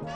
What's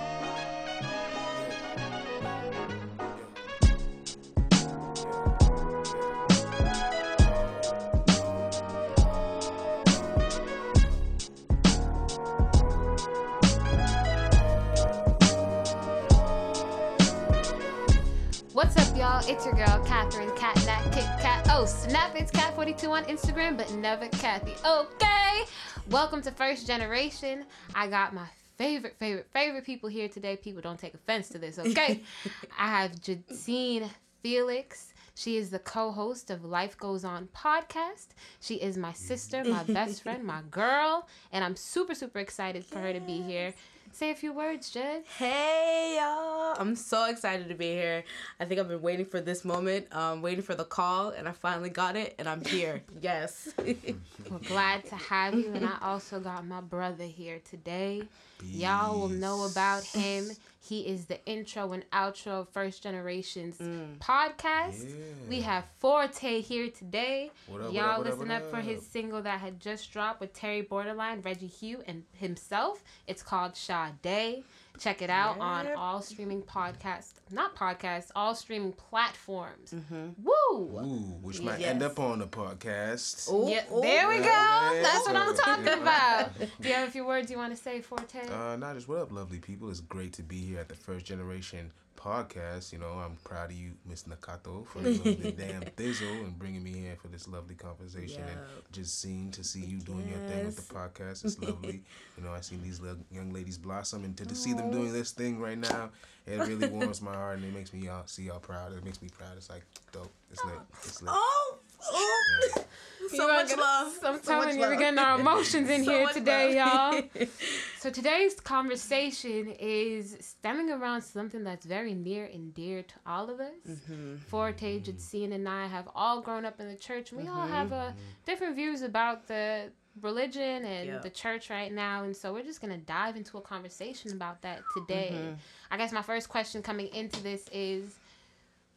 up, y'all? It's your girl, Catherine Cat Nat Kit Kat. Oh, snap, it's Cat42 on Instagram, but never Kathy. Okay. Welcome to First Generation. I got my favorite, favorite, favorite people here today. People don't take offense to this, okay? I have Jadine Felix. She is the co-host of Life Goes On podcast. She is my sister, my best friend, my girl, and I'm super, super excited for her to be here. Say a few words, Jed. Hey y'all! I'm so excited to be here. I think I've been waiting for this moment, um, waiting for the call, and I finally got it, and I'm here. yes. We're glad to have you, and I also got my brother here today. Y'all will know about him. He is the intro and outro of First Generation's podcast. Yeah. We have Forte here today. What up, Y'all what up, listen what up for his single that had just dropped with Terry Borderline, Reggie Hugh, and himself. It's called Sade. Check it out on all streaming podcasts, not podcasts, all streaming platforms. Mm-hmm. Woo! Ooh, which might Yes. end up on the podcast. Ooh, Yeah, ooh. there we go. Yeah, That's what I'm talking yeah. about. Do you have a few words you want to say, Forte? Uh, not just what up, lovely people. It's great to be here at the First Generation podcast. You know, I'm proud of you, Miss Nakato, for doing the damn thizzle and bringing me here for this lovely conversation and just seeing to see you doing your thing with the podcast. It's lovely. you know, I seen these little young ladies blossom and to, to see them doing this thing right now, it really warms my heart and it makes me y'all see y'all proud. It makes me proud. It's like dope. It's lit. It's lit. Oh, oh. Yeah. so much gonna- love. I'm So telling you, we're getting our emotions in So here today, love. y'all. So today's conversation is stemming around something that's very near and dear to all of us. Mm-hmm. Forte, Jadine, and I have all grown up in the church. and We all have uh, different views about the religion and Yeah. the church right now, and so we're just gonna dive into a conversation about that today. Mm-hmm. I guess my first question coming into this is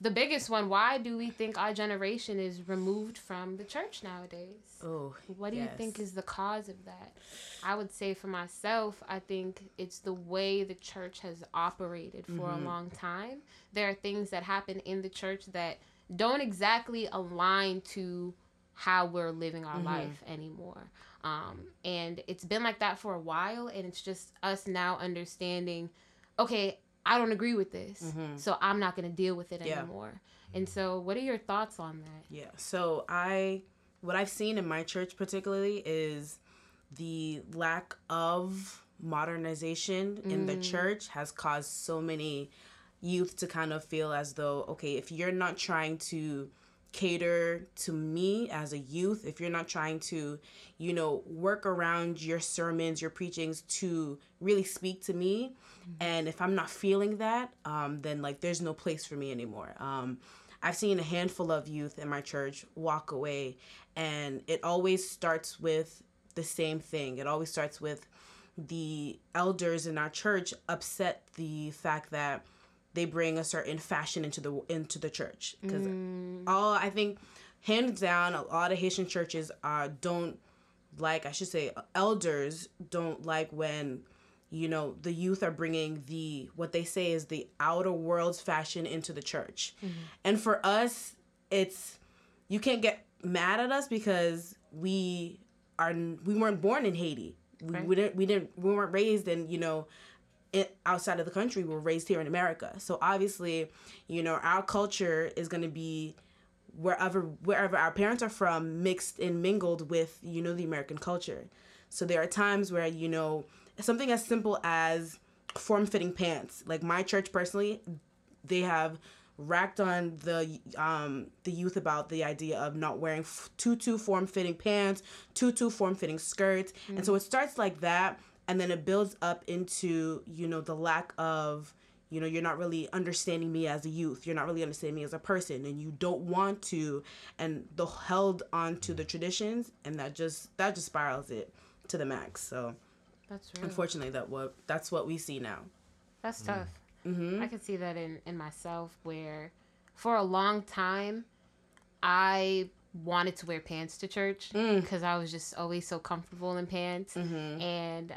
the biggest one: Why do we think our generation is removed from the church nowadays? Oh, What do you think is the cause of that? I would say for myself, I think it's the way the church has operated for Mm-hmm. a long time. There are things that happen in the church that don't exactly align to how we're living our Mm-hmm. life anymore. Um, and it's been like that for a while, and it's just us now understanding okay, I don't agree with this, so I'm not going to deal with it Mm-hmm. Yeah. anymore. And so, what are your thoughts on that? Yeah. So I, what I've seen in my church particularly is the lack of modernization in the church has caused so many youth to kind of feel as though okay, if you're not trying to cater to me as a youth, if you're not trying to, you know, work around your sermons, your preachings to really speak to me, and if I'm not feeling that, um, then like there's no place for me anymore. Um, I've seen a handful of youth in my church walk away, and it always starts with the same thing. It always starts with the elders in our church upset the fact that they bring a certain fashion into the into the church. Because all I think hands down a lot of Haitian churches uh don't like I should say elders don't like when you know the youth are bringing the what they say is the outer world's fashion into the church. And for us it's you can't get mad at us because we are we weren't born in Haiti. We, Right. we didn't we didn't we weren't raised in you know outside of the country we were raised here in America so obviously you know our culture is going to be wherever wherever our parents are from mixed and mingled with you know the American culture. So there are times where you know something as simple as form-fitting pants. Like my church personally, they have racked on the um the youth about the idea of not wearing f- tutu form-fitting pants, tutu form-fitting skirts. And so it starts like that and then it builds up into, you know, the lack of you know you're not really understanding me as a youth you're not really understanding me as a person and you don't want to and the held on to the traditions and that just that just spirals it to the max so That's real. unfortunately that what that's what we see now That's tough. Mm-hmm. I can see that in, in myself where for a long time I wanted to wear pants to church Mm. because I was just always so comfortable in pants. Mm-hmm. And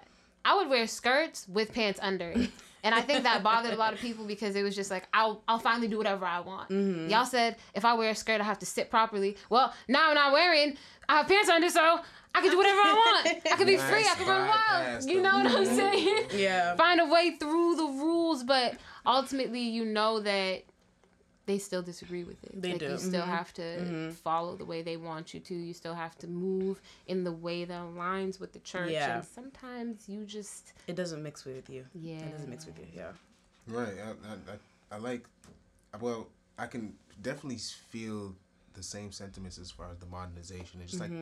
I would wear skirts with pants under it. And I think that bothered a lot of people because it was just like I'll I'll finally do whatever I want. Mm-hmm. Y'all said if I wear a skirt I have to sit properly. Well, now I'm not wearing. I have pants under, so I can do whatever I want. I can be free. I can run wild. You know what I'm saying? Yeah. Find a way through the rules, but ultimately you know that they still disagree with it. They like do. You still Mhm. have to follow the way they want you to. You still have to move in the way that aligns with the church. Yeah. And sometimes you just It doesn't mix with you. yeah. It doesn't mix with you. Yeah. Right. I, I, I, I like, well, I can definitely feel the same sentiments as far as the modernization. It's just like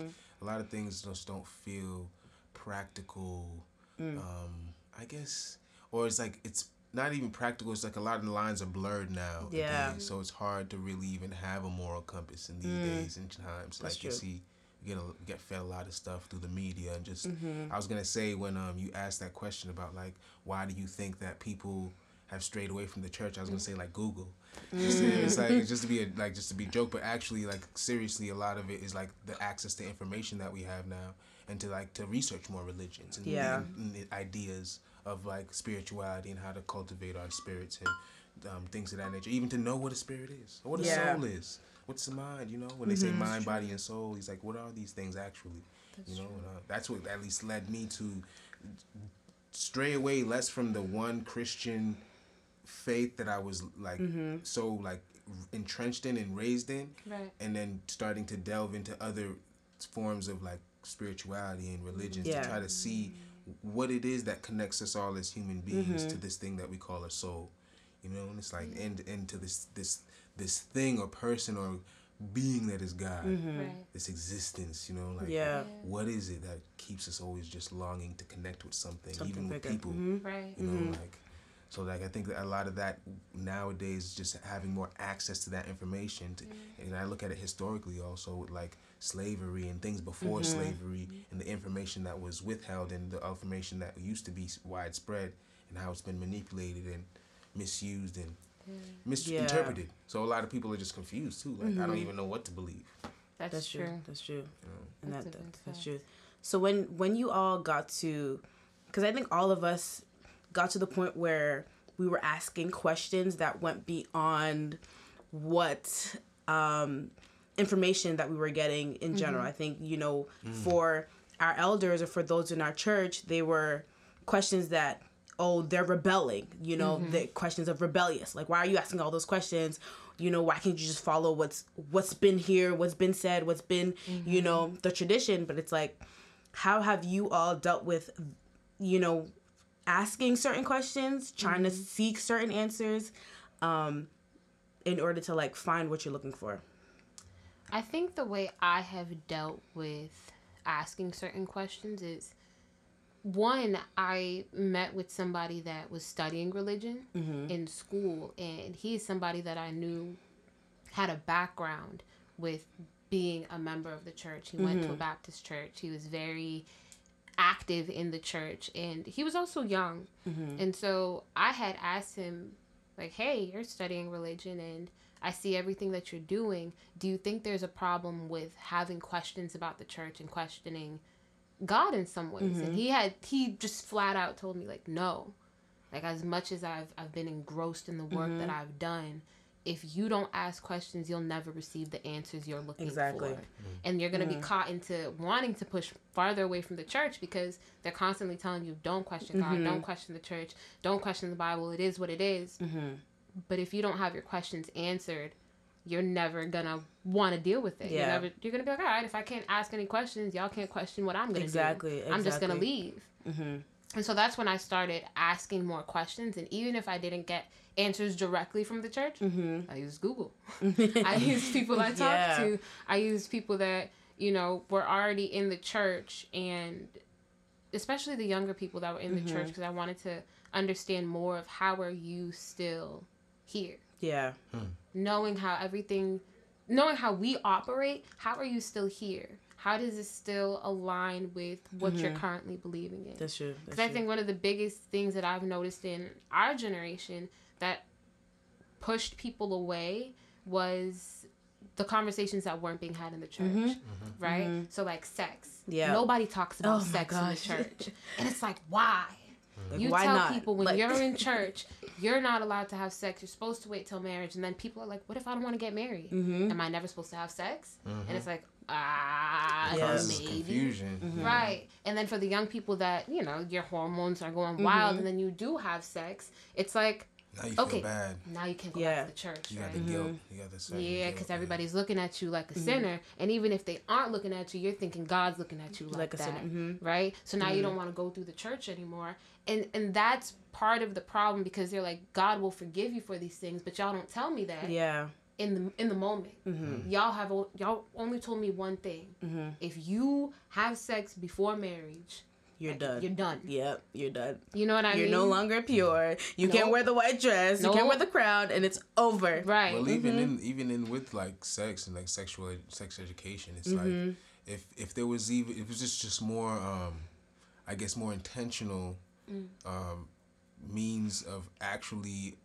a lot of things just don't feel practical. Um, I guess, or it's like it's not even practical. It's like a lot of the lines are blurred now. Yeah. So it's hard to really even have a moral compass in these days and times. That's like you see, you get a, get fed a lot of stuff through the media and just. Mm-hmm. I was gonna say when um you asked that question about like why do you think that people have strayed away from the church? I was gonna say like Google. Just to, it's like just to be a, like just to be joke, but actually like seriously, a lot of it is like the access to information that we have now, and to like to research more religions and, Yeah. and, and ideas of like spirituality and how to cultivate our spirits and um, things of that nature. Even to know what a spirit is, or what a Yeah. soul is. What's the mind? You know, when they say mind, body, and soul, he's like, what are these things actually? you know, and, uh, that's what at least led me to stray away less from the one Christian faith that I was like so like entrenched in and raised in, Right. and then starting to delve into other forms of like spirituality and religions Yeah. to try to see what it is that connects us all as human beings to mm-hmm. this thing that we call a soul. You know, and it's like and into this this this thing or person or being that is God. Mm-hmm. Right. This existence, you know, like Yeah. what is it that keeps us always just longing to connect with something, Something even with bigger. people? Mhm. Right. You know, mm-hmm. like so like I think that a lot of that nowadays just having more access to that information. To, And I look at it historically also with like slavery and things before slavery and the information that was withheld and the information that used to be widespread and how it's been manipulated and misused and misinterpreted. So a lot of people are just confused too. Like I don't even know what to believe. That's, That's true. true. That's true. And That's that, that that's true. So when when you all got to, because I think all of us got to the point where we were asking questions that went beyond what um, information that we were getting in mm-hmm. general. I think you know mm. for our elders or for those in our church, they were questions that oh they're rebelling you know mm-hmm. the questions of rebellious. Like why are you asking all those questions? You know why can't you just follow what's what's been here what's been said what's been you mm-hmm. know the tradition? But it's like how have you all dealt with you know asking certain questions trying to seek certain answers um in order to like find what you're looking for I think the way I have dealt with asking certain questions is one, I met with somebody that was studying religion mm-hmm. in school, and he's somebody that I knew had a background with being a member of the church. He went to a mm-hmm. Baptist church. He was very active in the church, and he was also young. Mm-hmm. And so I had asked him, like, hey, you're studying religion and I see everything that you're doing. Do you think there's a problem with having questions about the church and questioning God in some ways? And mm-hmm. he had he just flat out told me like no. Like as much as I've I've been engrossed in the work that mm-hmm. I've done, if you don't ask questions, you'll never receive the answers you're looking Exactly. for. And you're going to be caught into wanting to push farther away from the church because they're constantly telling you don't question God, don't mm-hmm. question the church, don't question the Bible. It is what it is. But if you don't have your questions answered, you're never gonna want to deal with it. You're Yeah. never. You're gonna be like, all right, if I can't ask any questions, y'all can't question what I'm gonna Exactly, do. I'm just gonna exactly. leave. Mm-hmm. And so that's when I started asking more questions. And even if I didn't get answers directly from the church, mm-hmm. I used Google. I used people I talked Yeah. to. I used people that you know were already in the church, and especially the younger people that were in the mm-hmm. church, because I wanted to understand more of how are you still here. Yeah. Knowing how everything knowing how we operate how are you still here? How does it still align with what you're mm-hmm. currently believing in? That's true because i think one of the biggest things that i've noticed in our generation that pushed people away was the conversations that weren't being had in the church mm-hmm. right? Mm-hmm. So like sex. Yeah. nobody talks about Oh sex in the church. And it's like why Like, you why tell not? people when Like- you're in church, you're not allowed to have sex. You're supposed to wait till marriage, and then people are like, "What if I don't want to get married? Mm-hmm. Am I never supposed to have sex?" And it's like, ah, Yeah. Maybe. confusion. Mm-hmm. Right. And then for the young people that, you know, your hormones are going wild Mm-hmm. and then you do have sex, it's like, Now you feel Okay. bad. now you can't go Yeah. back to the church, You got right? the guilt. You got the certain Yeah, guilt, because yeah. everybody's looking at you like a Mm-hmm. sinner. And even if they aren't looking at you, you're thinking God's looking at you like, Like a that. sinner, mhm. Right? So now you don't want to go through the church anymore. And and that's part of the problem because they're like, God will forgive you for these things, but y'all don't tell me that Yeah. in the in the moment. Mm-hmm. Y'all have o- y'all only told me one thing. If you have sex before marriage, You're like, done. You're done. Yep, you're done. You know what I mean? You're no longer pure. You can't wear the white dress. You can't wear the crown, and it's over. Right. Well, even in even in with like sex and like sexual ed- sex education, it's Mm-hmm. like if if there was even if it was just just more, um, I guess more intentional, Mm. um, means of actually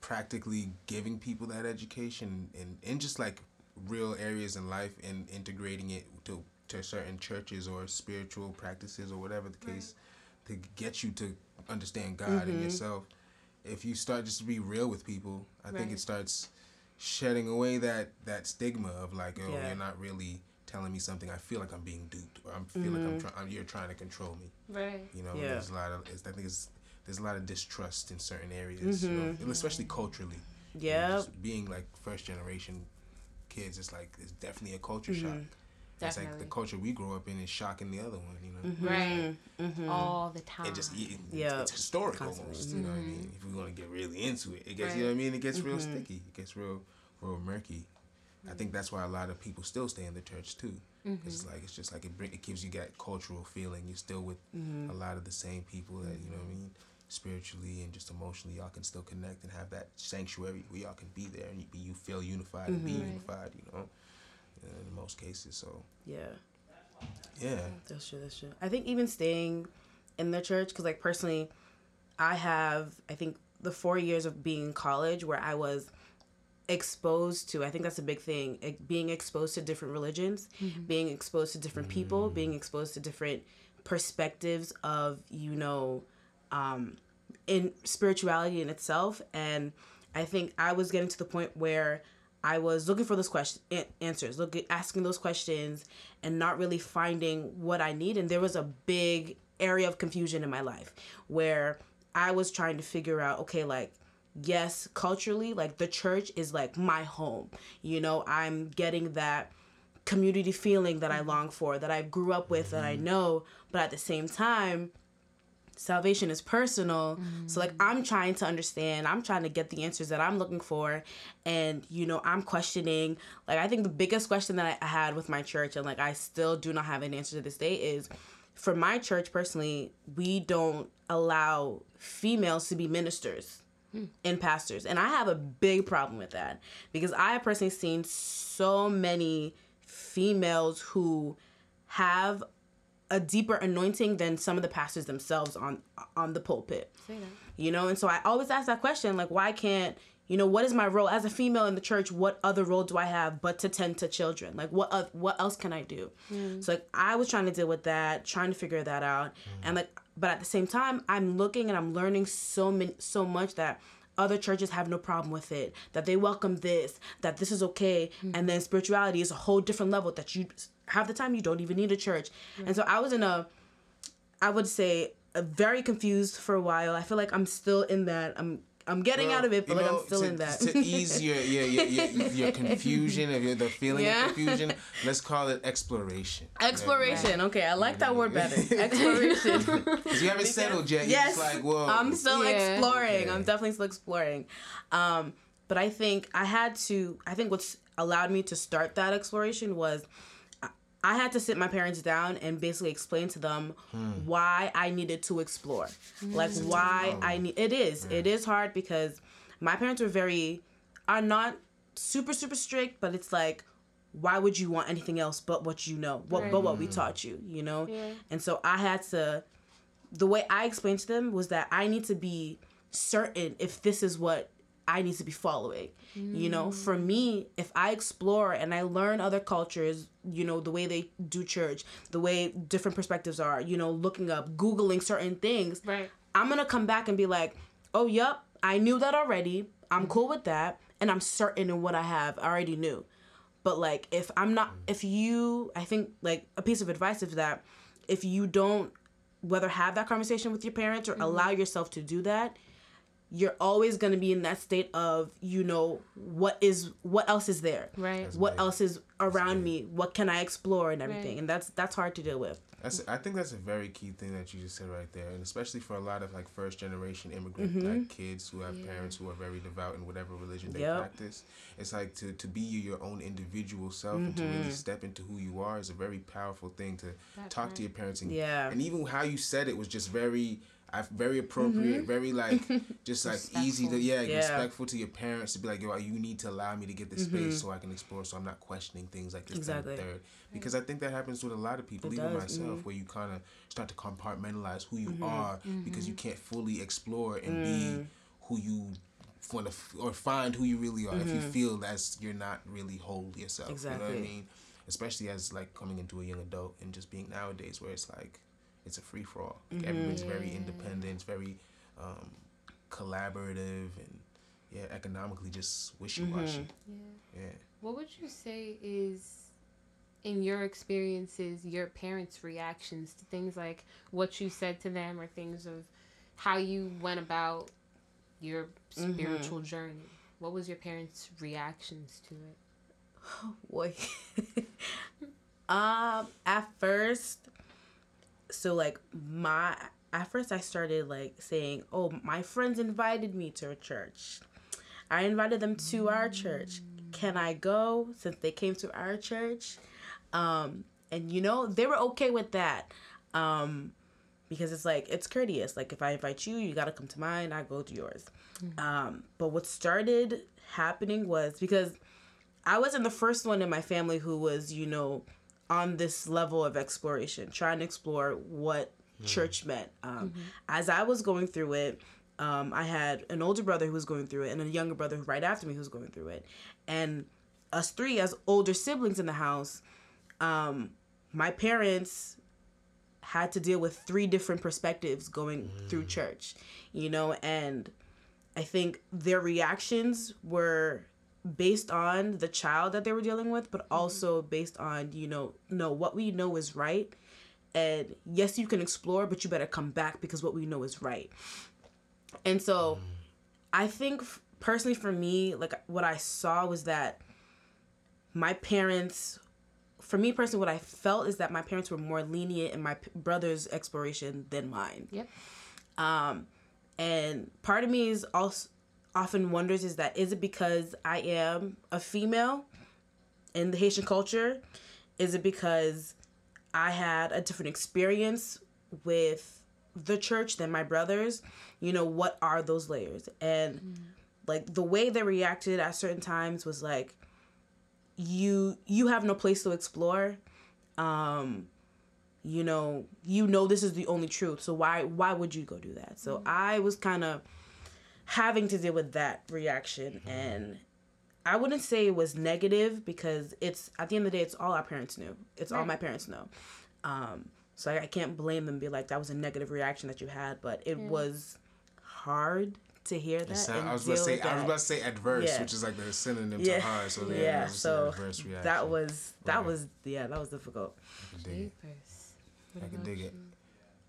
practically giving people that education and in just like real areas in life and integrating it to to certain churches or spiritual practices or whatever the case to get you to understand God Mm-hmm. and yourself. If you start just to be real with people, I think it starts shedding away that that stigma of like, oh, Yeah. you're not really telling me something. I feel like I'm being duped, or I feel like I'm trying. You're trying to control me. Right. You know, Mm-hmm. Yeah. there's a lot of. It's, I think it's there's a lot of distrust in certain areas, you know, especially culturally. You know, just being like first generation kids, it's like it's definitely a culture shock. It's like the culture we grow up in is shocking the other one, you know. Mm-hmm. Right. Mm-hmm. All the time. It just it, Yeah. it's historic Constantly. almost. You know what I mean? Mm-hmm. If we want to get really into it, it gets you know what I mean. It gets real sticky. It gets real, real murky. I think that's why a lot of people still stay in the church too. It's like it's just like it bring, it gives you that cultural feeling. You're still with a lot of the same people that you know what I mean. Spiritually and just emotionally, y'all can still connect and have that sanctuary where y'all can be there and you, be, you feel unified and be unified. You know, in most cases. So Yeah. yeah, That's true. That's true. I think even staying in the church, because like personally, I have I think the four years of being in college where I was exposed to. I think that's a big thing. Being exposed to different religions, being exposed to different people, being exposed to different perspectives of you know, um, in spirituality in itself, and I think I was getting to the point where. I was looking for those question an- answers, look asking those questions, and not really finding what I need. And there was a big area of confusion in my life where I was trying to figure out, okay, like yes, culturally, like the church is like my home. You know, I'm getting that community feeling that I mm-hmm. long for, that I grew up with, that I mm-hmm. know. But at the same time, salvation is personal. So like mm. I'm trying to understand, I'm trying to get the answers that I'm looking for. And you know, I'm questioning. Like I think the biggest question that I had with my church and like I still do not have an answer to this day is for my church personally, we don't allow females to be ministers hmm. and pastors. And I have a big problem with that because I have personally seen so many females who have a deeper anointing than some of the pastors themselves on on the pulpit. You know, and so I always ask that question like why can't you know what is my role as a female in the church? What other role do i have but to tend to children? Like what uh, what else can i do? So like i was trying to deal with that trying to figure that out. And like but at the same time i'm looking and i'm learning so many so much that other churches have no problem with it that they welcome this that this is okay. And then spirituality is a whole different level that you half the time you don't even need a church and so i was in a i would say uh, very confused for a while i feel like i'm still in that i'm i'm getting Well, out of it but like know, i'm still to, in that to ease your your, your, your, your confusion of your, the feeling Yeah. of confusion. Let's call it exploration. exploration okay i like that word better exploration Because you haven't settled yet. yes You're just like, whoa. i'm still Yeah. exploring Okay. i'm definitely still exploring um but i think i had to i think what's allowed me to start that exploration was I- I had to sit my parents down and basically explain to them hmm. why I needed to explore. Mm. Like why I need it is. It hmm. is hard because my parents were very are not super super strict, but it's like why would you want anything else but what you know? What but what we taught you, you know? Yeah. And so I had to the way I explained to them was that I need to be certain if this is what I need to be following. You know, mm. for me, if I explore and I learn other cultures, you know, the way they do church, the way different perspectives are, you know, looking up, Googling certain things, Right. I'm gonna come back and be like, oh, yep, I knew that already. I'm cool with that, and I'm certain in what I have. I already knew. But like, if I'm not, if you, I think like a piece of advice is that if you don't, whether have that conversation with your parents or mm-hmm. allow yourself to do that, you're always going to be in that state of you know what is what else is there Right. That's what big. else is around me what can i explore and everything Right. and that's that's hard to deal with That's I think that's a very key thing that you just said right there, and especially for a lot of like first generation immigrant Mm-hmm. like kids who have parents who are very devout in whatever religion they Yep. practice. It's like to to be your own individual self and to Mm-hmm. really step into who you are is a very powerful thing to That's talk right. to your parents and Yeah. and even how you said it was just very. I very appropriate, very like, just like easy to yeah, Mm-hmm. Yeah. respectful to your parents to be like, yo, you need to allow me to get this space so I can explore, so I'm not questioning things like this, that, and Mm-hmm. Exactly. third. Because I think that happens with a lot of people, It even does, mm-hmm. myself, where you kind of start to compartmentalize who you are because Mm-hmm. you can't fully explore and be Mm. who you want to f- or find who you really are if you Mm-hmm. feel that's you're not really whole yourself. You know what I mean? Especially as like coming into a young adult and just being nowadays where it's like it's a free for all. Like, Everyone's very independent, it's very um, collaborative, and yeah, economically just wishy washy. Yeah. Yeah. What would you say is, in your experiences, your parents' reactions to things like what you said to them or things of how you went about your spiritual journey? What was your parents' reactions to it? Oh Boy. um, at first, so like my at first I started like saying, "Oh, my friends invited me to a church. I invited them to our church. Can I go since they came to our church?" Um, and you know, they were okay with that. Um, because it's like it's courteous. Like if I invite you, you got to come to mine, I go to yours. Um, but what started happening was because I wasn't the first one in my family who was, you know, on this level of exploration, trying to explore what church meant. Um, As I was going through it, um, I had an older brother who was going through it and a younger brother right after me who was going through it. And us three, as older siblings in the house, um, my parents had to deal with three different perspectives going through church, you know, and I think their reactions were based on the child that they were dealing with, but also based on, you know, no, what we know is right. And yes, you can explore, but you better come back because what we know is right. And so I think personally for me, like what I saw was that my parents for me personally what i felt is that my parents were more lenient in my p- brother's exploration than mine Yep. um and part of me is also often wonders is that is it because i am a female in the haitian culture? Is it because i had a different experience with the church than my brothers? You know what are those layers? And like the way they reacted at certain times was like you you have no place to explore. Um you know you know this is the only truth. So why why would you go do that? So i was kind of having to deal with that reaction and i wouldn't say it was negative because it's at the end of the day it's all our parents knew it's all my parents know um so I, I can't blame them and be like that was a negative reaction that you had but it was hard to hear that sound- and I was about to say I was about to say adverse, Yeah. which is like the synonym Yeah. to hard. So yeah, yeah it was so adverse reaction. that was that Right. was yeah that was difficult I can dig it. I can dig it.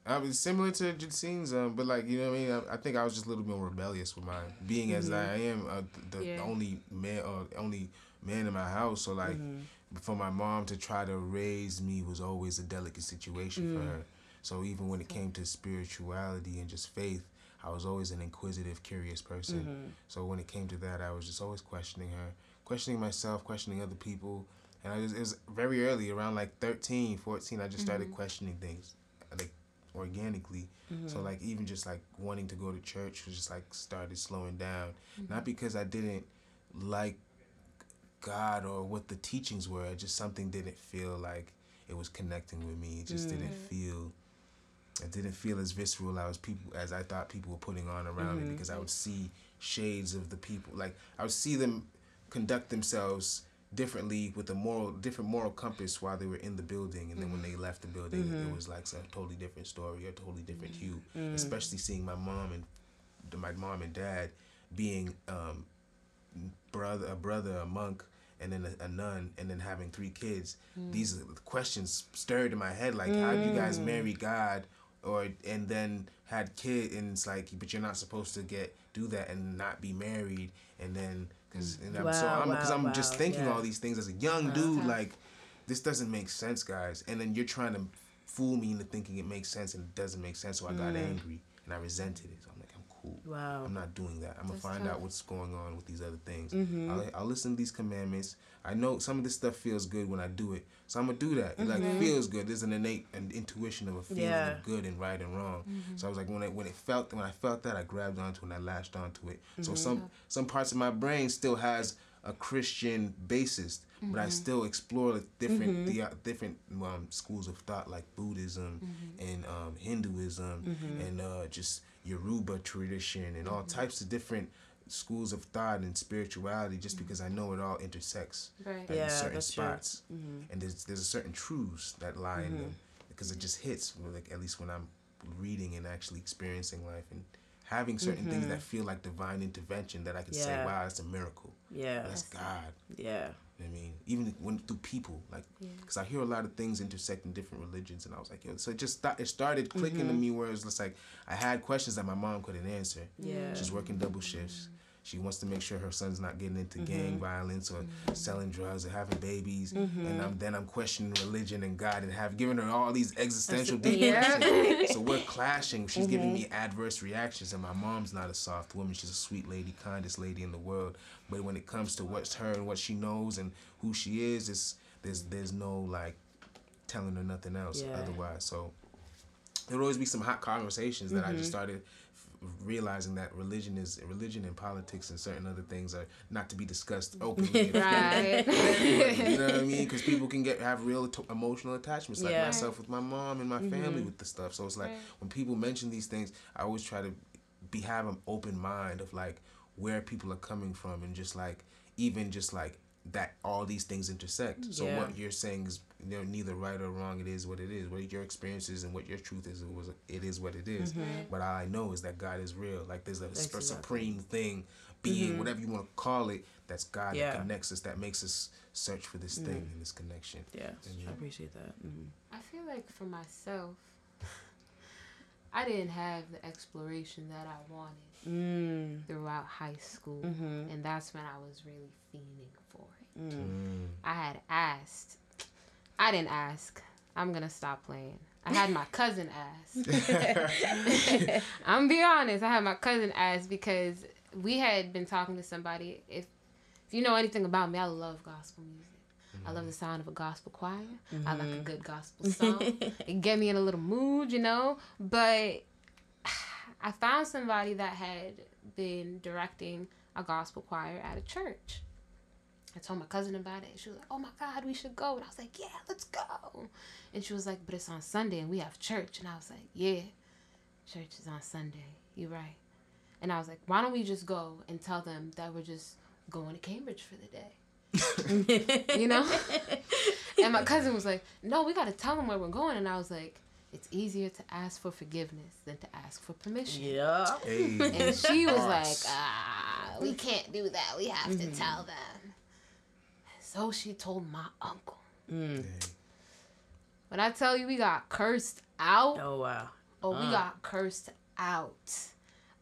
I was similar to Jacine's, um, but like you know what I mean. I, I think I was just a little bit more rebellious with mine, being as mm-hmm. I am uh, the Yeah. only man or only man in my house. So like, mm-hmm. for my mom to try to raise me was always a delicate situation for mm. her. So even when it came to spirituality and just faith, I was always an inquisitive, curious person. Mm-hmm. So when it came to that, I was just always questioning her, questioning myself, questioning other people. And I just, it was very early, around like 13, 14, I just started questioning things, like organically. So mm-hmm. like even just like wanting to go to church was just like started slowing down. Not mm-hmm. because I didn't like God or what the teachings were, just something didn't feel like it was connecting with me. It just didn't mm. feel it didn't feel as visceral as people as I thought people were putting on around me mm-hmm. because I would see shades of the people like I would see them conduct themselves differently with a moral different moral compass while they were in the building. And then when they left the building Mm-hmm. it was like a totally different story a totally different hue Mm. especially seeing my mom and my mom and dad being um brother a brother a monk and then a, a nun and then having three kids. These questions stirred in my head like how do you guys marry god? Or and then had kid and it's like but you're not supposed to get do that and not be married. And then because I'm so I'm because wow, I'm just thinking yeah. all these things as a young dude like this doesn't make sense guys and then you're trying to fool me into thinking it makes sense and it doesn't make sense so I got angry and I resented it so I'm like I'm cool Wow. I'm not doing that. I'm gonna find tough. out what's going on with these other things. Mm-hmm. I'll, I'll listen to these commandments. I know some of this stuff feels good when I do it, so I'm gonna do that. It like feels good. There's an innate an intuition of a feeling Mm-hmm. Yeah. of good and right and wrong. So I was like, when it when it felt when I felt that, I grabbed onto it and I latched onto it. Mm-hmm. So some some parts of my brain still has a Christian basis, but I still explore different the different um, schools of thought like Buddhism and um, Hinduism and uh, just Yoruba tradition and all types of different schools of thought and spirituality just because I know it all intersects Right. at Yeah, certain that's true. spots mm-hmm. and there's there's a certain truths that lie in them mm-hmm. because it just hits like at least when I'm reading and actually experiencing life and having certain things that mm-hmm. feel like divine intervention that I can say wow that's a miracle Yeah. that's God Yeah. I mean, even when through people, like, because I hear a lot of things intersect in different religions, and I was like, yo, so it just sta- it started clicking to me where it's just like I had questions that my mom couldn't answer. Yeah. she's working double shifts. She wants to make sure her son's not getting into Mm-hmm. gang violence or selling drugs or having babies, and I'm then I'm questioning religion and God and have given her all these existential deep Yeah. So we're clashing. She's giving Mm-hmm. me adverse reactions, and my mom's not a soft woman. She's a sweet lady, kindest lady in the world. But when it comes to what's her and what she knows and who she is, it's there's there's no like telling her nothing else Yeah. otherwise. So there would always be some hot conversations that I Mm-hmm. just started f- realizing that religion is religion and politics and certain other things are not to be discussed openly. Right. you know what I mean? Because people can get have real to- emotional attachments, like Yeah. myself with my mom and my mm-hmm. family with the stuff. So it's like Right. when people mention these things, I always try to be have an open mind of like where people are coming from and just like even just like that all these things intersect. So Yeah. what you're saying is you know neither right or wrong. It is what it is. What your experiences and what your truth is, it was it is what it is. But all I know is that God is real. Like there's a sp- Exactly. supreme thing, being whatever you want to call it. That's God Yeah. that connects us. That makes us search for this thing and this connection. Yeah. Yeah. I appreciate that. Mhm. I feel like for myself, I didn't have the exploration that I wanted Mm. throughout high school, Mhm. and that's when I was really fiending for. Mm. I had asked. I didn't ask. I'm gonna stop playing. I had my cousin ask. I'm be honest. I had my cousin ask because we had been talking to somebody. If if you know anything about me, I love gospel music. I love the mm. sound of a gospel choir. I like a mm-hmm. good gospel song. it get me in a little mood, you know. But I found somebody that had been directing a gospel choir at a church. I told my cousin about it. And She was like, "Oh my God, we should go." And I was like, "Yeah, let's go." And she was like, "But it's on Sunday and we have church." And I was like, "Yeah, church is on Sunday. You're right." And I was like, "Why don't we just go and tell them that we're just going to Cambridge for the day?" you know? and my cousin was like, "No, we got to tell them where we're going." And I was like, "It's easier to ask for forgiveness than to ask for permission." Yeah. Hey. And she was like, ah, we can't do that. We have to tell them. So she told my uncle. Mm. When I tell you we got cursed out, Oh wow. oh, we Uh. got cursed out.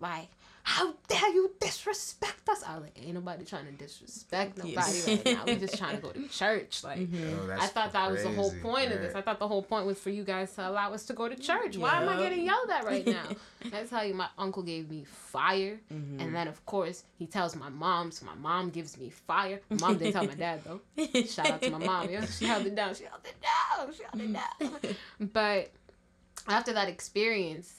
Like, how dare you disrespect us? I was like, ain't nobody trying to disrespect nobody Yes. right now. We just trying to go to church. Like, Yo, that's I thought that was the whole crazy. point of this. I thought the whole point was for you guys to allow us to go to church. Why am I getting yelled at right now? That's how you, my uncle gave me fire, Mm-hmm. and then of course he tells my mom, so my mom gives me fire. My mom didn't tell my dad though. Shout out to my mom, yeah. She held it down. She held it down. She held it down. but after that experience,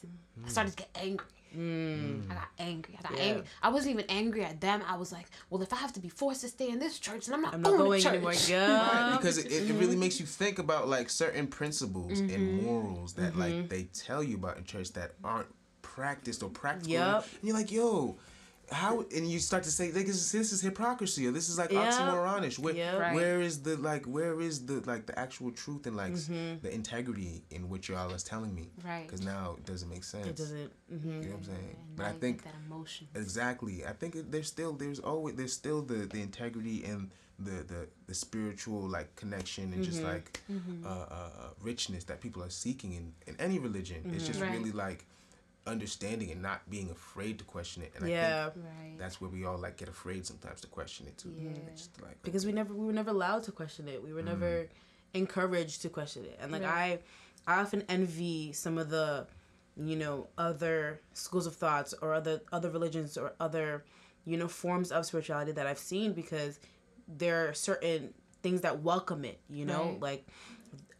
I started to get angry. Mm. I got angry. I got Yeah. angry. I wasn't even angry at them. I was like, well, if I have to be forced to stay in this church, then I'm not, I'm going, not going to church. anymore. Right, Yeah. because it, it, it really makes you think about like certain principles Mm-hmm. and morals that like they tell you about in church that aren't practiced or practical. Yup. And you're like, yo, how and you start to say like, this, is, this is hypocrisy or this is like Yeah. oxymoronish where, Yeah. Right. where is the like where is the like the actual truth and like Mm-hmm. the integrity in what y'all is telling me Right. because now it doesn't make sense It doesn't. hmm you know what i'm saying And but i think that emotion. exactly i think it, there's still there's always there's still the the integrity and the the, the spiritual like connection and just like Mm-hmm. uh, uh, uh, richness that people are seeking in in any religion it's just Right. really like understanding and not being afraid to question it and i Yeah. think Right. that's where we all like get afraid sometimes to question it too. Yeah. It's just like because we never we were never allowed to question it. We were never encouraged to question it. And like Right. I I often envy some of the you know other schools of thoughts or other other religions or other you know forms of spirituality that I've seen because there are certain things that welcome it, you know? Right. Like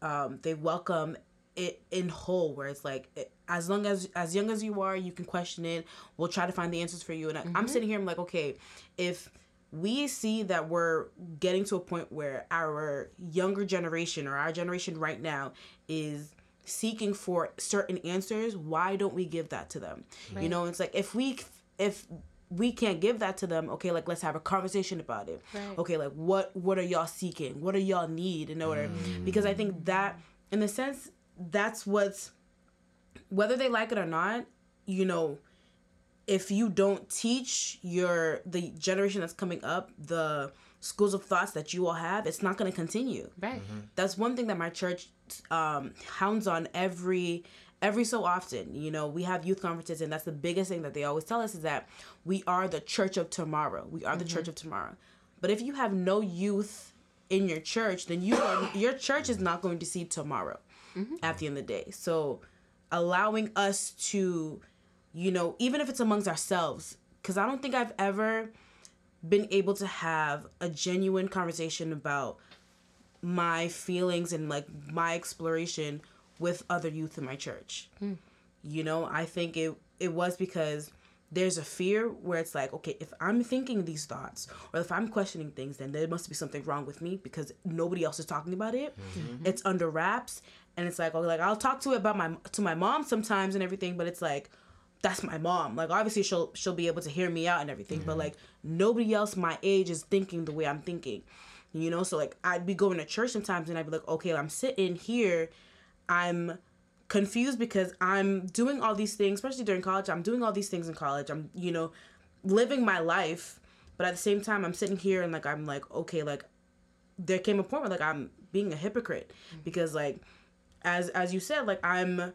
um they welcome it in whole where it's like it, as long as as young as you are you can question it. We'll try to find the answers for you. And I, i'm mm-hmm. sitting here i'm like okay if we see that we're getting to a point where our younger generation or our generation right now is seeking for certain answers why don't we give that to them? You know it's like if we if we can't give that to them okay like let's have a conversation about it. Right. okay like what what are y'all seeking? What do y'all need? In order mm. because i think that in the sense that's what's whether they like it or not you know if you don't teach your the generation that's coming up the schools of thoughts that you all have it's not going to continue. Right. Mm-hmm. that's one thing that my church um, hounds on every every so often. You know we have youth conferences and that's the biggest thing that they always tell us is that we are the church of tomorrow. We are the mm-hmm. church of tomorrow. But if you have no youth in your church then you are your church is not going to see tomorrow mm-hmm. at the end of the day. So allowing us to you know even if it's amongst ourselves because i don't think i've ever been able to have a genuine conversation about my feelings and like my exploration with other youth in my church. Hmm. You know, I think it it was because there's a fear where it's like, okay, if I'm thinking these thoughts or if I'm questioning things, then there must be something wrong with me because nobody else is talking about it. Mm-hmm. It's under wraps, and it's like, oh, like I'll talk to it about my to my mom sometimes and everything, but it's like that's my mom. Like obviously she'll she'll be able to hear me out and everything, but mm-hmm. like nobody else my age is thinking the way I'm thinking. You know, so like I'd be going to church sometimes and I'd be like, okay, I'm sitting here, I'm confused because I'm doing all these things, especially during college. I'm doing all these things in college. I'm, you know, living my life, but at the same time I'm sitting here and like I'm like, okay, like there came a point where like I'm being a hypocrite mm-hmm. because like as as you said, like I'm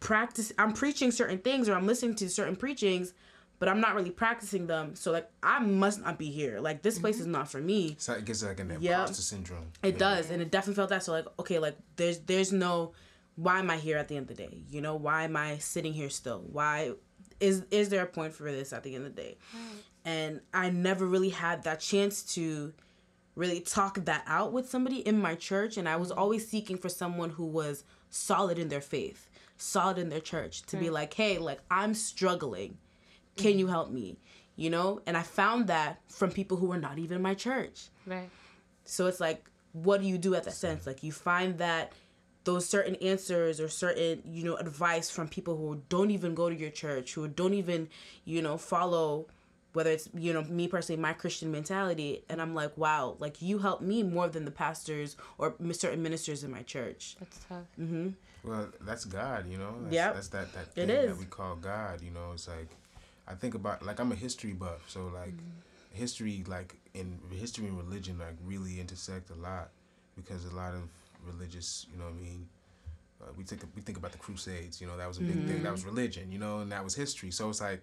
practice I'm preaching certain things or I'm listening to certain preachings, but I'm not really practicing them. So like I must not be here. Like this place is mm-hmm. not for me. So it gets like an imposter syndrome. It Yeah. does, and it definitely felt that. So like, okay, like there's there's no why am I here at the end of the day? You know, why am I sitting here still? Why is is there a point for this at the end of the day? And I never really had that chance to really talk that out with somebody in my church and I was always seeking for someone who was solid in their faith, solid in their church to be like, "Hey, like I'm struggling. Can you mm-hmm. help me?" You know? And I found that from people who were not even my church. Right. So it's like, what do you do at that sense? Like you find that those certain answers or certain, you know, advice from people who don't even go to your church, who don't even, you know, follow whether it's, you know, me personally, my Christian mentality. And I'm like, wow, like you help me more than the pastors or certain ministers in my church. That's tough. mm-hmm. Well, that's God, you know. That's, Yep. That's that that It thing is. that we call God. You know, it's like I think about like I'm a history buff, so like history, like in history and religion, like really intersect a lot because a lot of religious, you know, what I mean. Uh, we think we think about the Crusades, you know, that was a big thing. That was religion, you know, and that was history. So it's like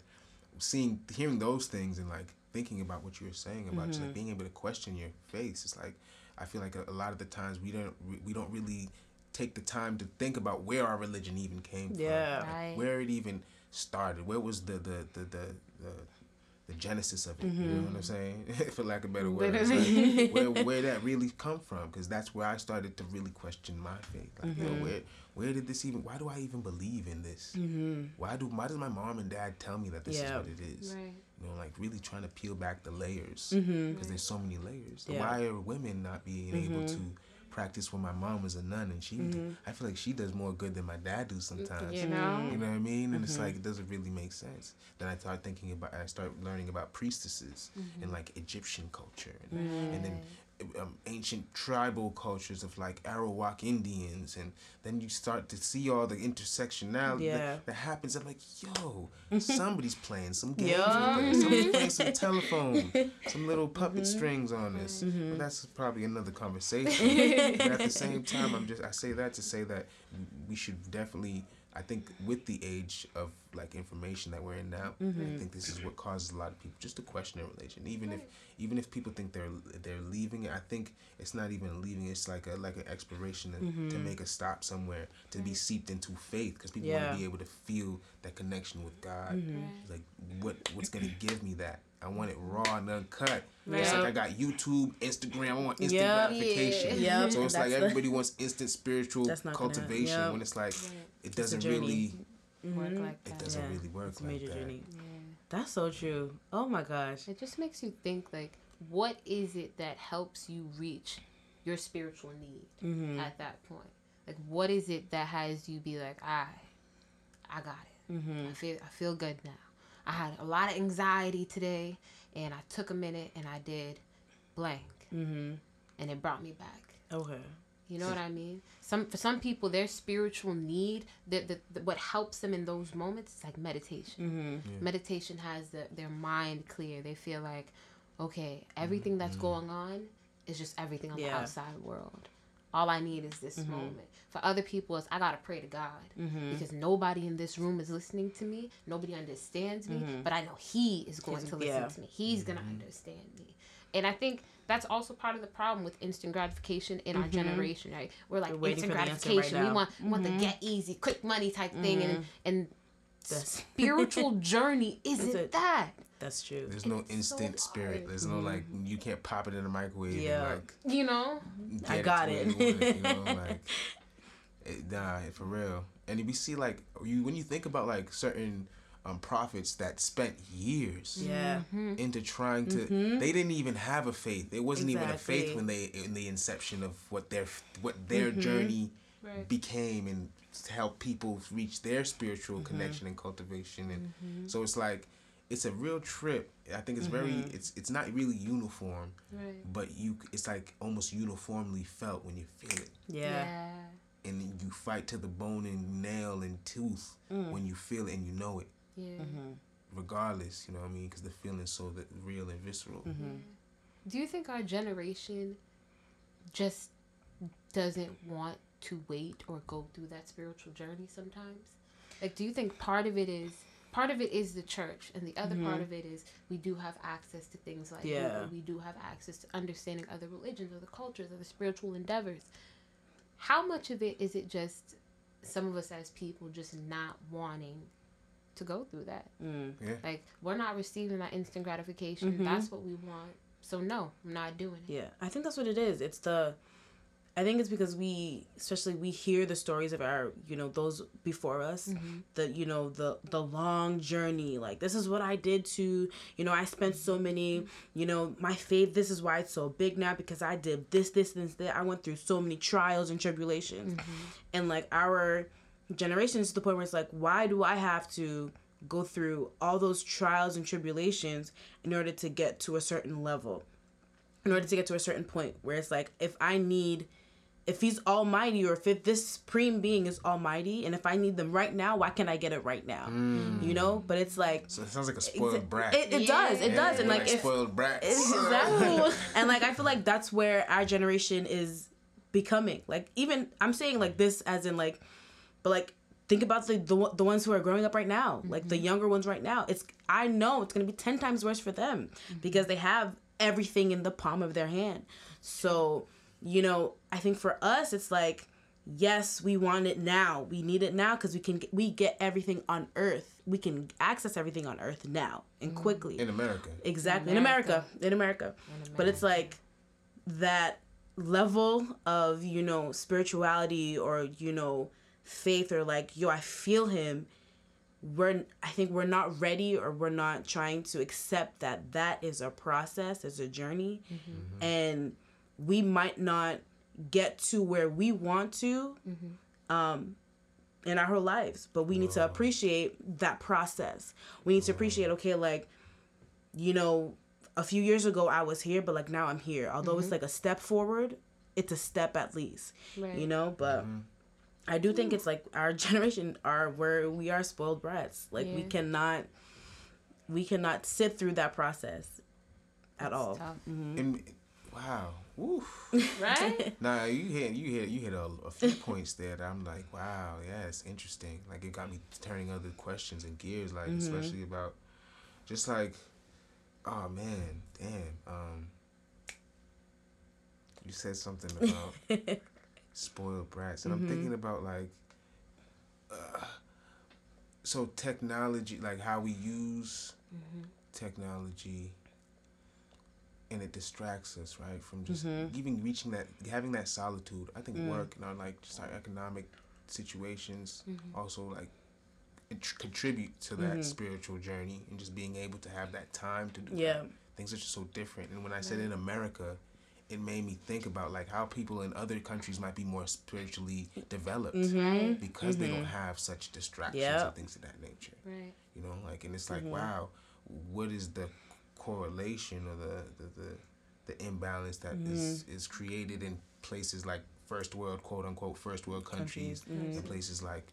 seeing, hearing those things, and like thinking about what you were saying about just like mm-hmm. being able to question your face. It's like I feel like a, a lot of the times we don't we, we don't really take the time to think about where our religion even came from, Yeah. like, Right. where it even started, where was the the the the, the the genesis of it. You know what I'm mm-hmm. saying? For lack of better words, like, where where that really come from? Because that's where I started to really question my faith. Like, yo, mm-hmm. where where did this even? Why do I even believe in this? Mm-hmm. Why do why does my mom and dad tell me that this Yeah. is what it is? Right. You know, like really trying to peel back the layers because there's so many layers. So Yeah. Why are women not being able to practiced when my mom was a nun, and she, Mm-hmm. I feel like she does more good than my dad do sometimes. You know? You know what I mean? And it's Mm-hmm. like it doesn't really make sense. Then I start thinking about, I start learning about priestesses Mm-hmm. and like Egyptian culture, and, and then um, ancient tribal cultures of like Arawak Indians, and then you start to see all the intersectionality Yeah. that, that happens. I'm like, yo, somebody's playing some games Yeah. with. Somebody's playing some telephone, some little puppet Mm-hmm. strings on this. But that's probably another conversation. but at the same time, I'm just I say that to say that we should definitely. I think with the age of like information that we're in now, I mm-hmm. think this is what causes a lot of people just to question their religion. Even if even if people think they're they're leaving it, I think it's not even leaving. It's like a like an exploration to, to make a stop somewhere to be seeped into faith because people want to be able to feel that connection with God. Mm-hmm. Like what what's gonna give me that? I want it raw and uncut. It's like I got YouTube, Instagram. I want instant Yeah. gratification. Yeah. Yep, So it's like that's the- everybody wants instant spiritual That's gonna- cultivation yep. when it's like it doesn't journey. really Work like it doesn't Yeah, really work It's a like major that. journey. Yeah. That's so true. Oh my gosh. It just makes you think like, what is it that helps you reach your spiritual need Mm-hmm. at that point? Like, what is it that has you be like, I, I got it. Mm-hmm. I feel, I feel good now. I had a lot of anxiety today, and I took a minute and I did blank, Mm-hmm. and it brought me back. Okay. You know what I mean? Some for some people, their spiritual need, the, the, the what helps them in those moments is like meditation. Mm-hmm. Meditation has the, their mind clear. They feel like, okay, everything that's going on is just everything on the outside world. All I need is this mm-hmm. moment. For other people, it's I gotta pray to God mm-hmm. because nobody in this room is listening to me. Nobody understands me, mm-hmm. but I know He is going to listen yeah. to me. He's gonna understand me. And I think that's also part of the problem with instant gratification in our generation, right? We're like We're instant the answer right gratification. we want we want the get easy, quick money type thing, and and That's spiritual journey isn't that. That's true. There's no It's so instant spirit. hard. There's no like mm-hmm. you can't pop it in the microwave Yeah. and like You know? get I got to where it. you it, you know, like it, nah, for real. And we see like you when you think about like certain um, prophets that spent years Yeah. Mm-hmm. into trying to mm-hmm. they didn't even have a faith it wasn't even a faith when they in the inception of what their what their journey Right. became and to help people reach their spiritual connection and cultivation and so it's like it's a real trip. I think it's very mm-hmm. it's it's not really uniform Right. but you it's like almost uniformly felt when you feel it. Yeah. and you fight to the bone and nail and tooth mm. when you feel it and you know it. Yeah. Mm-hmm. regardless you know what i mean? Because the feeling's so that real and visceral. Mm-hmm. Do you think our generation just doesn't want to wait or go through that spiritual journey sometimes? Like, do you think part of it is part of it is the church, and the other part of it is we do have access to things like Yeah. Google. we do have access to understanding other religions, other cultures, other spiritual endeavors. How much of it is it just some of us as people just not wanting to go through that? Mm. yeah Like we're not receiving that instant gratification. That's what we want. So no, I'm not doing it. Yeah, I think that's what it is. It's the, I think it's because we, especially we hear the stories of our, you know, those before us, mm-hmm. the, you know, the the long journey. Like this is what I did to, you know, I spent so many, you know, my faith. This is why it's so big now because I did this, this, and that. I went through so many trials and tribulations, mm-hmm. and like our generation is to the point where it's like, why do I have to go through all those trials and tribulations in order to get to a certain level? in order to get to a certain point where it's like if I need if he's almighty or if this supreme being is almighty and if I need them right now, why can't I get it right now? Mm. You know? But it's like so it sounds like a spoiled brat. it, it does, it Yeah, does. And We're like if spoiled brats exactly. And like i feel like that's where our generation is becoming. Like even i'm saying like this as in like but like think about the the, the ones who are growing up right now like the mm-hmm. younger ones right now. It's i know it's going to be 10 times worse for them mm-hmm. because they have everything in the palm of their hand. So you know i think for us it's like yes we want it now we need it now because we can we get everything on earth we can access everything on earth now and mm. quickly in america Exactly. In America. In America. But it's like that level of, you know, spirituality or, you know, faith or like, yo, I feel him. We're I think we're not ready or we're not trying to accept that that is a process, it's a journey. Mm-hmm. Mm-hmm. And we might not get to where we want to mm-hmm. um in our whole lives but we need to appreciate that process. We need to appreciate okay like you know a few years ago i was here but like now i'm here. Although it's mm-hmm. like a step forward it's a step at least Right. you know? But mm-hmm. i do think it's like our generation are where we are spoiled brats. Like we cannot we cannot sit through that process at It's all. tough. And wow, woo. Right? Nah, you hit you hit you hit a, a few points there that I'm like, wow, yeah, it's interesting. Like it got me turning other questions and gears, like especially about just like, oh man, damn. Um, you said something about spoiled brats, and I'm thinking about like, uh, so technology, like how we use technology and it distracts us right from just mm-hmm. even reaching that having that solitude. I think mm. work and our like just our economic situations mm-hmm. also like it tr- contribute to that mm-hmm. spiritual journey and just being able to have that time to do Yeah. that. things are just so different. And when i said in america it made me think about like how people in other countries might be more spiritually developed because they don't have such distractions Yep. and things of that nature. Right. you know like and it's like wow what is the correlation or the the the, the imbalance that is mm-hmm. is created in places like first world quote unquote first world countries, and mm-hmm. places like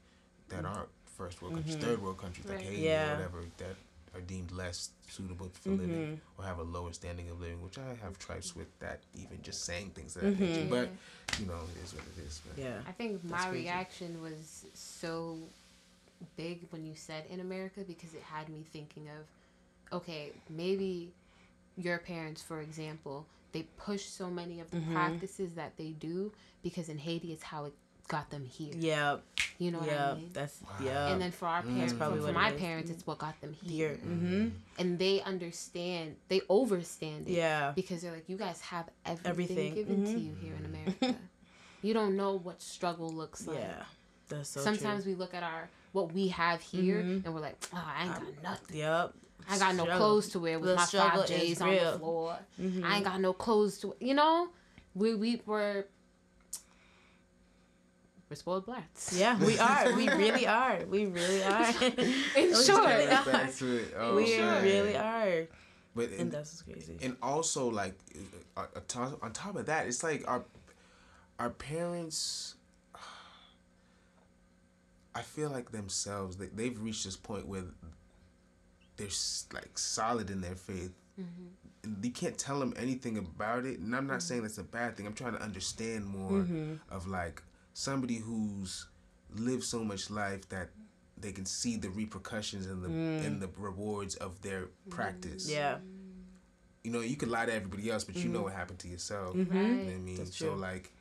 that mm-hmm. aren't first world countries third world countries like Haiti Yeah. or whatever that are deemed less suitable for living or have a lower standing of living which I have tribes with that even just saying things of that nature but you know it is what it is man. yeah. I think my crazy. reaction was so big when you said in America because it had me thinking of, okay, maybe your parents, for example, they push so many of the Mm-hmm. practices that they do because in Haiti it's how it got them here. yeah You know what yeah I mean? that's yeah and then for our parents, probably for my it is. parents, it's what got them here here. mm-hmm. And they understand, they overstand it. yeah Because they're like, you guys have everything, Everything, given to mhm. you here in America. you don't know what struggle looks like. yeah that's so Sometimes true. we look at our what we have here and we're like, oh, I ain't got nothing. yep I got no Struggle. clothes to wear with The my five J's on the real. floor. Mhm. I ain't got no clothes to, you know. We we were we're spoiled brats. yeah we are we really are we really are In We short, really are. back. Oh, we man. really are but and that's what's crazy and also like uh, uh, on top- on top of that it's like our our parents i feel like themselves they, they've reached this point where they're like solid in their faith. Mm-hmm. And you can't tell them anything about it and i'm not mm-hmm. saying that's a bad thing. I'm trying to understand more mm-hmm. of like somebody who's lived so much life that they can see the repercussions and the mm. and the rewards of their practice. Yeah. You know, you could lie to everybody else, but you know what happened to yourself. Right. You know what I mean? That's so true. like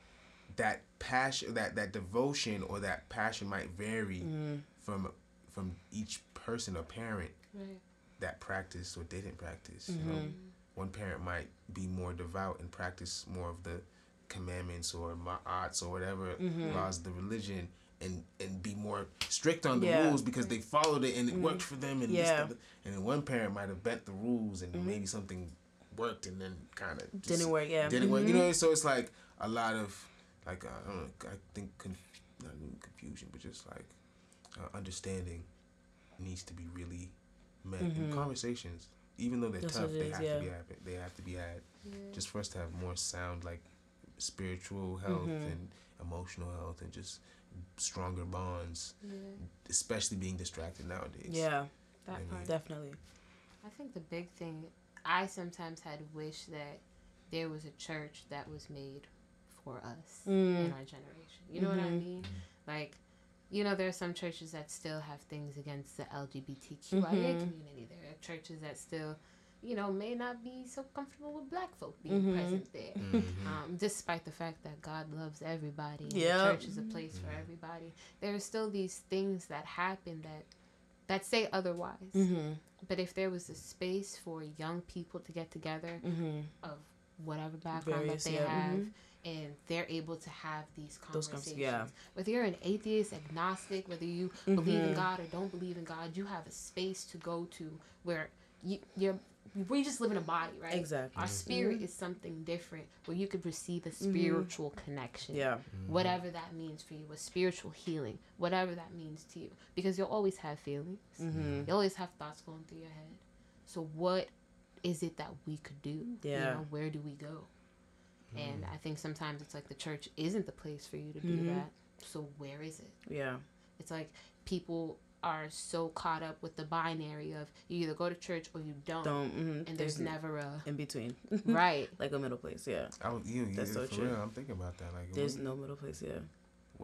that passion that that devotion or that passion might vary mm. from from each person or parent. Right. That practiced or didn't practice. You know, mm-hmm. one parent might be more devout and practice more of the commandments or arts or whatever mm-hmm. laws of the religion. And, and be more strict on the Yeah. rules because they followed it and it worked mm. for them and this, Yeah. that, and then one parent might have bent the rules and mm-hmm. maybe something worked and then kind of didn't work yeah didn't work. You know, so it's like a lot of like uh, I don't know. I think conf- not even confusion, but just like uh, understanding needs to be really met mm-hmm. in conversations. Even though they're That's tough, they is, have yeah. to be had. They have to be had. Just for us to have more sound, like spiritual health mm-hmm. and emotional health, and just stronger bonds. Especially being distracted nowadays. yeah That Maybe. part. definitely I think the big thing I sometimes had wished that there was a church that was made for us mm. in our generation. You know what I mm-hmm. mean? Like, you know, there are some churches that still have things against the LGBTQIA community. There are churches that still, you know, may not be so comfortable with black folk being present there. Um, despite the fact that God loves everybody and the church is a place for everybody. There are still these things that happen that that say otherwise. mm-hmm. But if there was a space for young people to get together Mm-hmm. of whatever background Various, that they yeah, have. And they're able to have these conversations, convers- yeah. whether you're an atheist, agnostic, whether you believe in mm-hmm. God or don't believe in God, you have a space to go to where you, you're we just live in a body, right? Exactly. Our spirit mm-hmm. is something different where you could receive a mm-hmm. spiritual connection. Yeah. Whatever that means for you, a spiritual healing, whatever that means to you. Because you'll always have feelings. Mm-hmm. You always have thoughts going through your head. So what is it that we could do? You Yeah. know, where do we go? And I think sometimes it's like the church isn't the place for you to do Mhm. that. So where is it? Yeah. It's like people are so caught up with the binary of you either go to church or you don't. Don't. mhm. And there's never a in between. right. like a middle place. Yeah. I was, you, That's so true. real. I'm thinking about that. Like, There's what- no middle place. Yeah.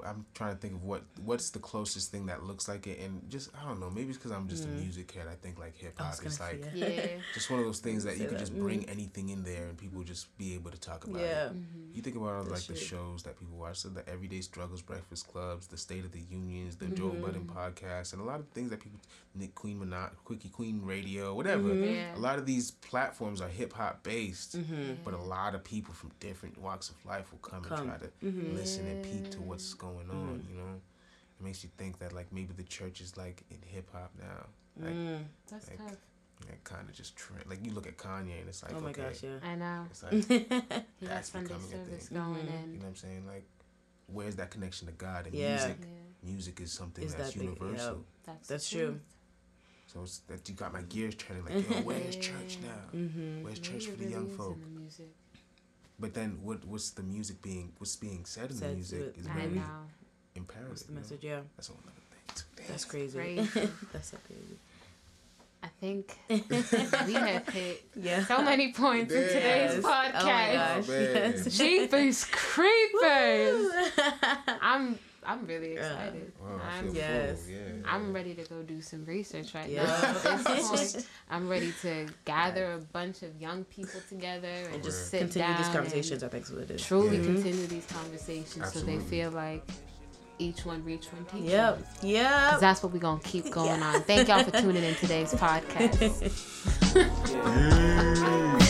I'm trying to think of what what's the closest thing that looks like it, and just I don't know. Maybe it's because I'm just a music head. I think like hip Mm. I hop was is like yeah. Yeah. just one of those things that you can that. just bring anything in there, and people just be able to talk about Yeah. it. You think about all That's like the shows that people watch, so the Everyday Struggles Breakfast Clubs, the State of the Unions, the Joe Mm-hmm. Budden podcast, and a lot of things that people, Nick Queen Monot, Quickie Queen Radio, whatever. Mm-hmm. Yeah. A lot of these platforms are hip hop based, Mm-hmm. but a lot of people from different walks of life will come, Come. and try to Mm-hmm. listen and peep to what's going on. You know, it makes you think that like maybe the church is like in hip hop now. Like, Mm. That's Like, tough. like kind of just trend. Like you look at Kanye and it's like, Oh my okay, gosh. Yeah. I know. it's like That's becoming a thing. going Mhm. you know what I'm saying? Like, where's that connection to God and Yeah. music? Yeah. Music is something Is that's that big, universal. yeah. That's, That's the true. Truth. So it's that you got my gears turning. Like, yo, where's church now? Mm-hmm. Where's church it for the really young folk? the. But then what? What's the music being? What's being said in Said the music it. is I very know. imperative. What's the you know? message? Yeah. That's a whole other thing. too. That's crazy. Crazy. That's so crazy. I think we have hit Yeah. so many points in today's Yes. podcast. Oh my gosh. Oh, yes. Jeepers creepers. I'm I'm really Yeah. excited. Wow, I I'm, feel Yes. full. Yeah. I'm ready to go do some research right Yeah. now. Point, I'm ready to gather a bunch of young people together and and just just sit continue down these and conversations. I think is what it is. Truly Yeah. continue these conversations so they feel like each one reach one teach Yep. one. 'Cause Yep. that's what we're gonna keep going on. Thank y'all for tuning in today's podcast. Yeah.